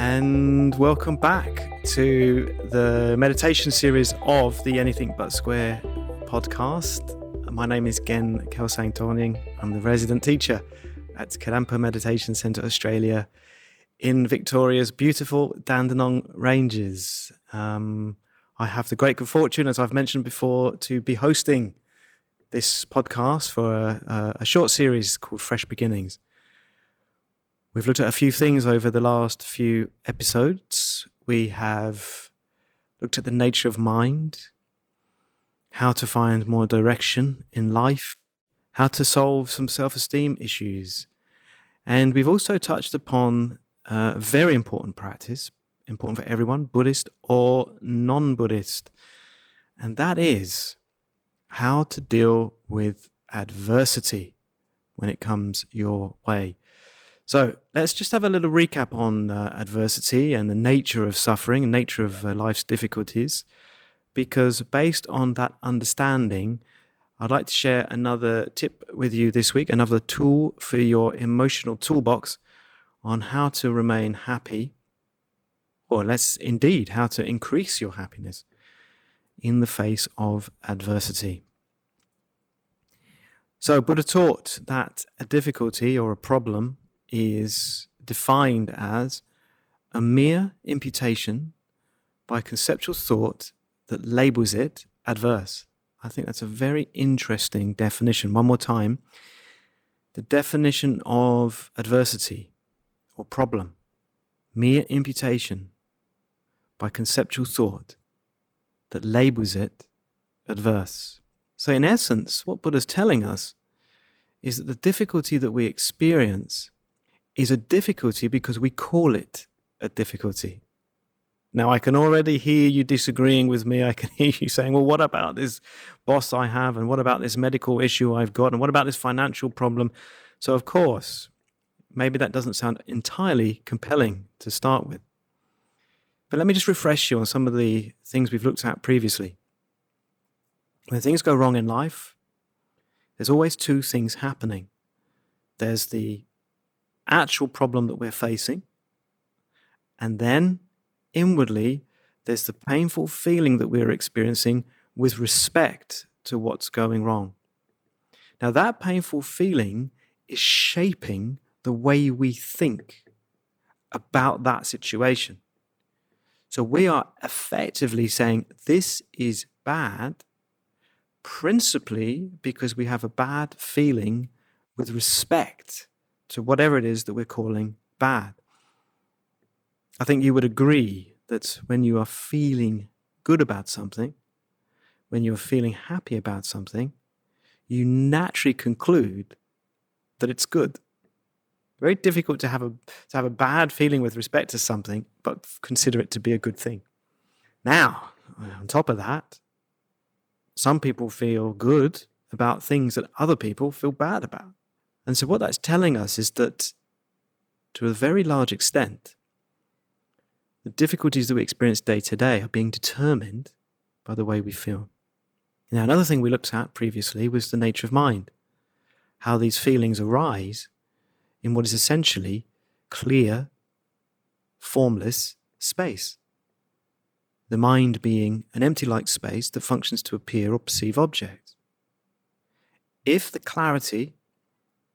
and welcome back to the meditation series of the Anything But Square podcast. My name is Gen Kelsang Dornying. I'm the resident teacher at Kadampa Meditation Centre Australia in Victoria's beautiful Dandenong Ranges. Um, I have the great good fortune, as I've mentioned before, to be hosting this podcast for a, a short series called Fresh Beginnings. We've looked at a few things over the last few episodes. We have looked at the nature of mind, how to find more direction in life, how to solve some self esteem issues. And we've also touched upon a very important practice, important for everyone, Buddhist or non Buddhist. And that is how to deal with adversity when it comes your way. So let's just have a little recap on uh, adversity and the nature of suffering and nature of uh, life's difficulties. Because based on that understanding, I'd like to share another tip with you this week, another tool for your emotional toolbox on how to remain happy, or less indeed, how to increase your happiness in the face of adversity. So, Buddha taught that a difficulty or a problem is defined as a mere imputation by conceptual thought that labels it adverse. I think that's a very interesting definition. One more time. The definition of adversity or problem, mere imputation by conceptual thought that labels it adverse. So, in essence, what Buddha's telling us is that the difficulty that we experience is a difficulty because we call it a difficulty. Now, I can already hear you disagreeing with me. I can hear you saying, well, what about this boss I have? And what about this medical issue I've got? And what about this financial problem? So, of course, maybe that doesn't sound entirely compelling to start with. But let me just refresh you on some of the things we've looked at previously. When things go wrong in life, there's always two things happening there's the actual problem that we're facing. And then inwardly, there's the painful feeling that we're experiencing with respect to what's going wrong. Now, that painful feeling is shaping the way we think about that situation. So, we are effectively saying this is bad, principally because we have a bad feeling with respect to whatever it is that we're calling bad. I think you would agree that when you are feeling good about something, when you are feeling happy about something, you naturally conclude that it's good. Very difficult to have a to have a bad feeling with respect to something, but consider it to be a good thing. Now, on top of that, some people feel good about things that other people feel bad about. And so, what that's telling us is that, to a very large extent, the difficulties that we experience day to day are being determined by the way we feel. Now, another thing we looked at previously was the nature of mind, how these feelings arise in what is essentially clear, formless space. The mind being an empty like space that functions to appear or perceive objects. If the clarity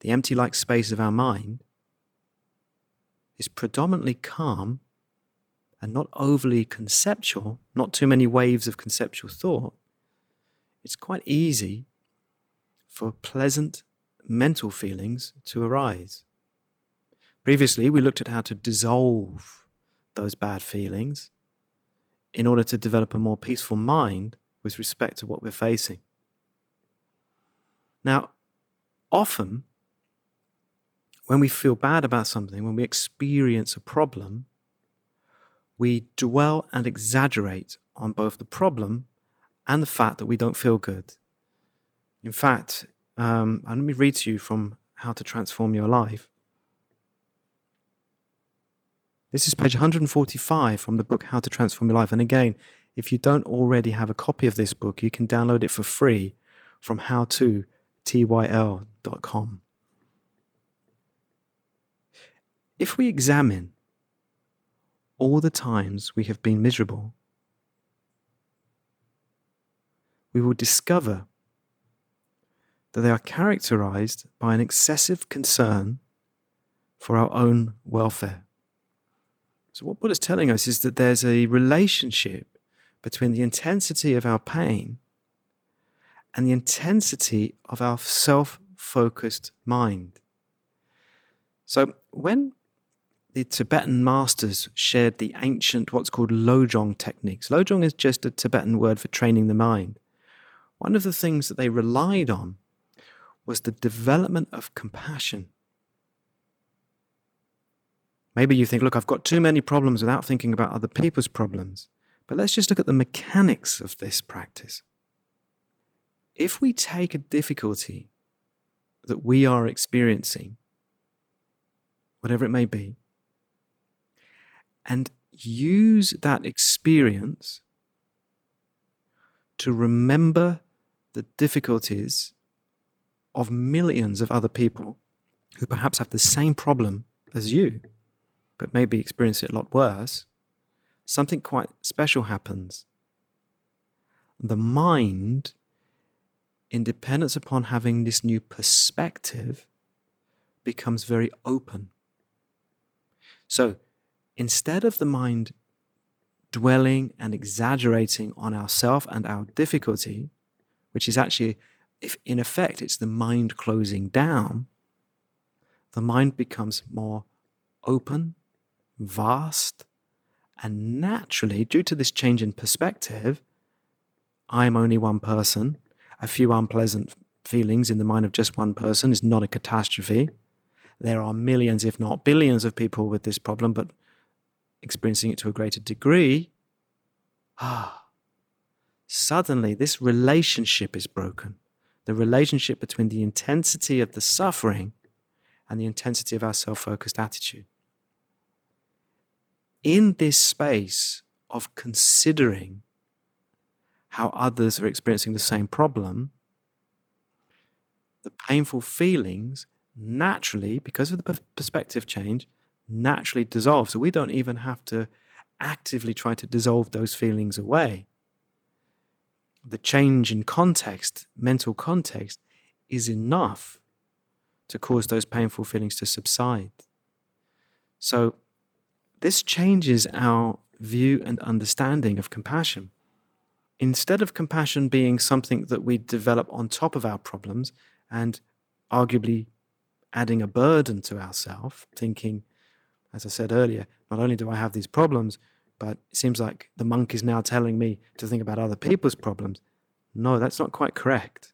the empty like space of our mind, is predominantly calm and not overly conceptual, not too many waves of conceptual thought, it's quite easy for pleasant mental feelings to arise. Previously, we looked at how to dissolve those bad feelings in order to develop a more peaceful mind with respect to what we're facing. Now, often when we feel bad about something, when we experience a problem, we dwell and exaggerate on both the problem and the fact that we don't feel good. In fact, um, let me read to you from How to Transform Your Life. This is page 145 from the book How to Transform Your Life. And again, if you don't already have a copy of this book, you can download it for free from howto.tyl.com. If we examine all the times we have been miserable, we will discover that they are characterized by an excessive concern for our own welfare. So, what Buddha's telling us is that there's a relationship between the intensity of our pain and the intensity of our self focused mind. So, when the Tibetan masters shared the ancient, what's called Lojong techniques, Lojong is just a Tibetan word for training the mind. One of the things that they relied on was the development of compassion. Maybe you think, look, I've got too many problems without thinking about other people's problems. But let's just look at the mechanics of this practice. If we take a difficulty that we are experiencing, whatever it may be, and use that experience to remember the difficulties of millions of other people who perhaps have the same problem as you, but maybe experience it a lot worse, something quite special happens. The mind, in dependence upon having this new perspective, becomes very open. So instead of the mind dwelling and exaggerating on ourself and our difficulty, which is actually, if in effect, it's the mind closing down, the mind becomes more open, vast, and naturally, due to this change in perspective, I am only one person. A few unpleasant feelings in the mind of just one person is not a catastrophe. There are millions, if not billions, of people with this problem, but experiencing it to a greater degree. Ah, suddenly this relationship is broken. The relationship between the intensity of the suffering and the intensity of our self focused attitude. In this space of considering how others are experiencing the same problem, the painful feelings naturally, because of the perspective change, naturally dissolve. So we don't even have to actively try to dissolve those feelings away the change in context, mental context, is enough to cause those painful feelings to subside. So, this changes our view and understanding of compassion. Instead of compassion being something that we develop on top of our problems and arguably adding a burden to ourselves, thinking, as I said earlier, not only do I have these problems, but it seems like the monk is now telling me to think about other people's problems. No, that's not quite correct.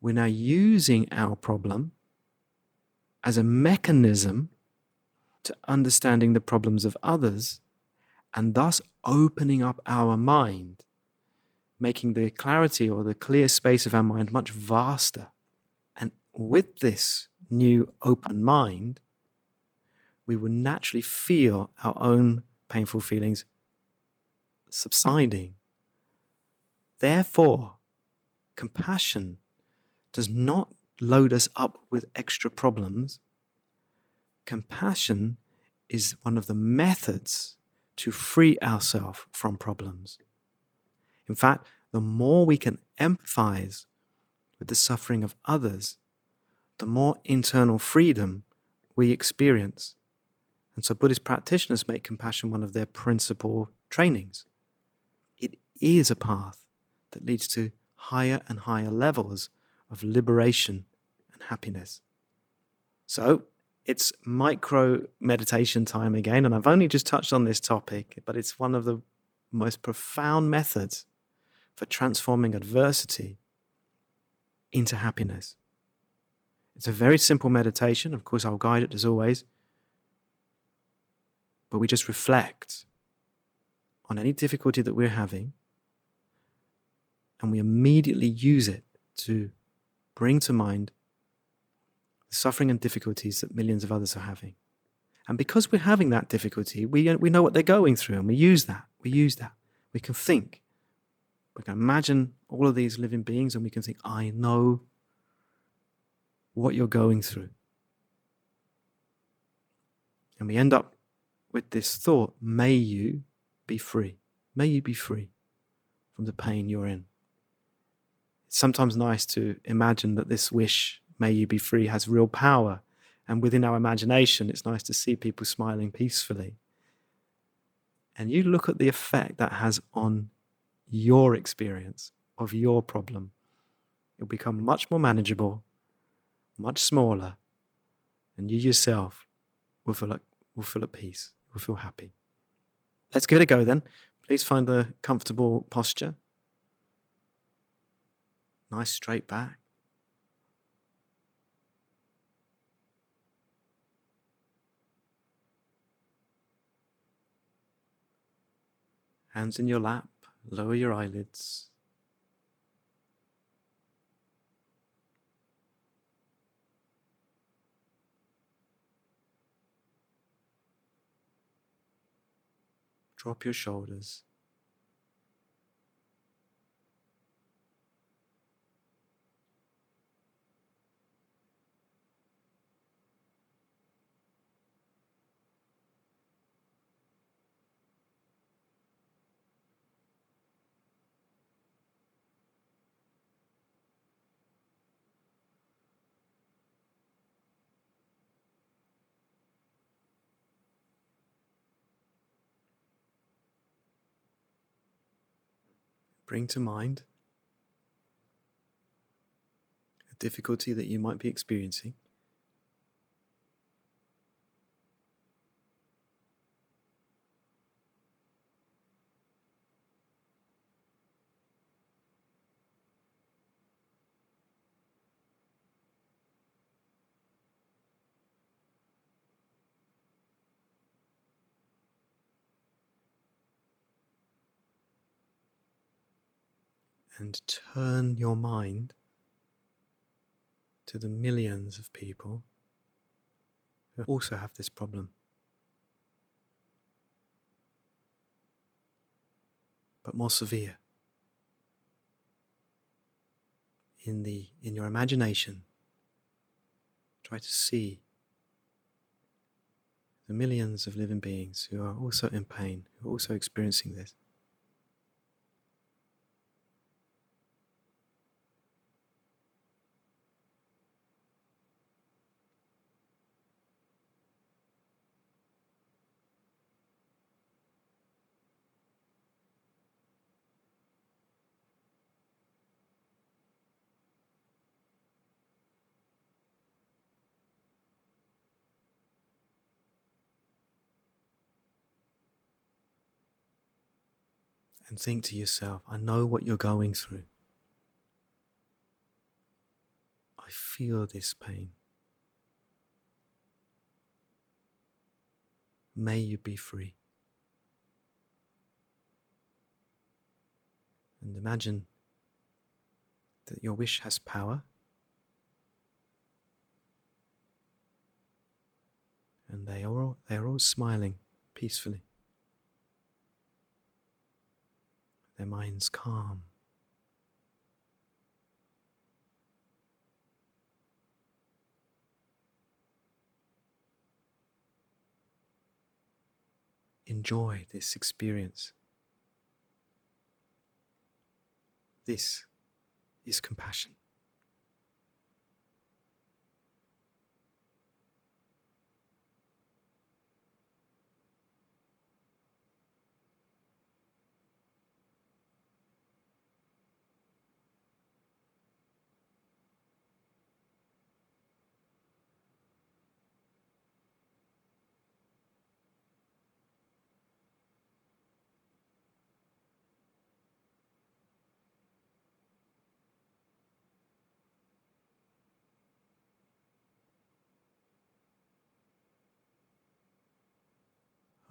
We're now using our problem as a mechanism to understanding the problems of others and thus opening up our mind, making the clarity or the clear space of our mind much vaster. And with this new open mind, we will naturally feel our own painful feelings subsiding. Therefore, compassion does not load us up with extra problems. Compassion is one of the methods to free ourselves from problems. In fact, the more we can empathize with the suffering of others, the more internal freedom we experience. And so Buddhist practitioners make compassion one of their principal trainings. It is a path that leads to higher and higher levels of liberation and happiness. So it's micro meditation time again, and I've only just touched on this topic, but it's one of the most profound methods for transforming adversity into happiness. It's a very simple meditation. Of course, I'll guide it as always but we just reflect on any difficulty that we're having and we immediately use it to bring to mind the suffering and difficulties that millions of others are having. And because we're having that difficulty, we, uh, we know what they're going through and we use that. We use that. We can think. We can imagine all of these living beings and we can think, I know what you're going through. And we end up with this thought, may you be free. May you be free from the pain you're in. It's sometimes nice to imagine that this wish, may you be free, has real power. And within our imagination, it's nice to see people smiling peacefully. And you look at the effect that has on your experience of your problem. It'll become much more manageable, much smaller, and you yourself will feel, will feel at peace, feel happy. Let's give it a go then. Please find a comfortable posture. Nice straight back. Hands in your lap, lower your eyelids. Drop your shoulders. Bring to mind a difficulty that you might be experiencing. And turn your mind to the millions of people who also have this problem. But more severe. In the in your imagination, try to see the millions of living beings who are also in pain, who are also experiencing this. And think to yourself, I know what you're going through. I feel this pain. May you be free. And imagine that your wish has power. And they are all, they are all smiling peacefully. Their minds calm. Enjoy this experience. This is compassion.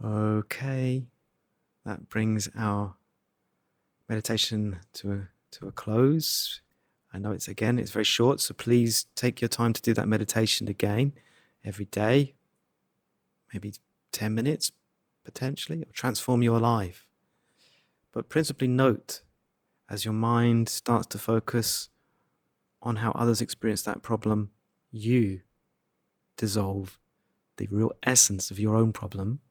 Okay, that brings our meditation to a, to a close. I know it's again, it's very short, so please take your time to do that meditation again every day, maybe 10 minutes potentially, or transform your life. But principally, note as your mind starts to focus on how others experience that problem, you dissolve the real essence of your own problem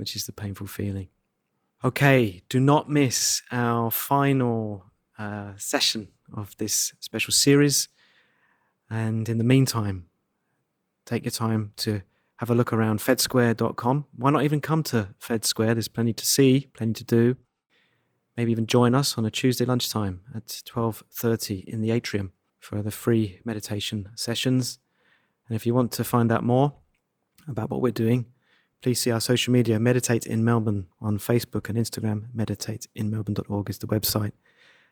which is the painful feeling. Okay, do not miss our final uh, session of this special series. And in the meantime, take your time to have a look around fedsquare.com. Why not even come to Fed Square? There's plenty to see, plenty to do. Maybe even join us on a Tuesday lunchtime at 12:30 in the atrium for the free meditation sessions. And if you want to find out more about what we're doing, please see our social media Meditate in Melbourne on Facebook and Instagram. Meditateinmelbourne.org is the website.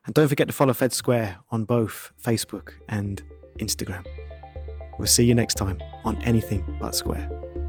And don't forget to follow Fed Square on both Facebook and Instagram. We'll see you next time on Anything But Square.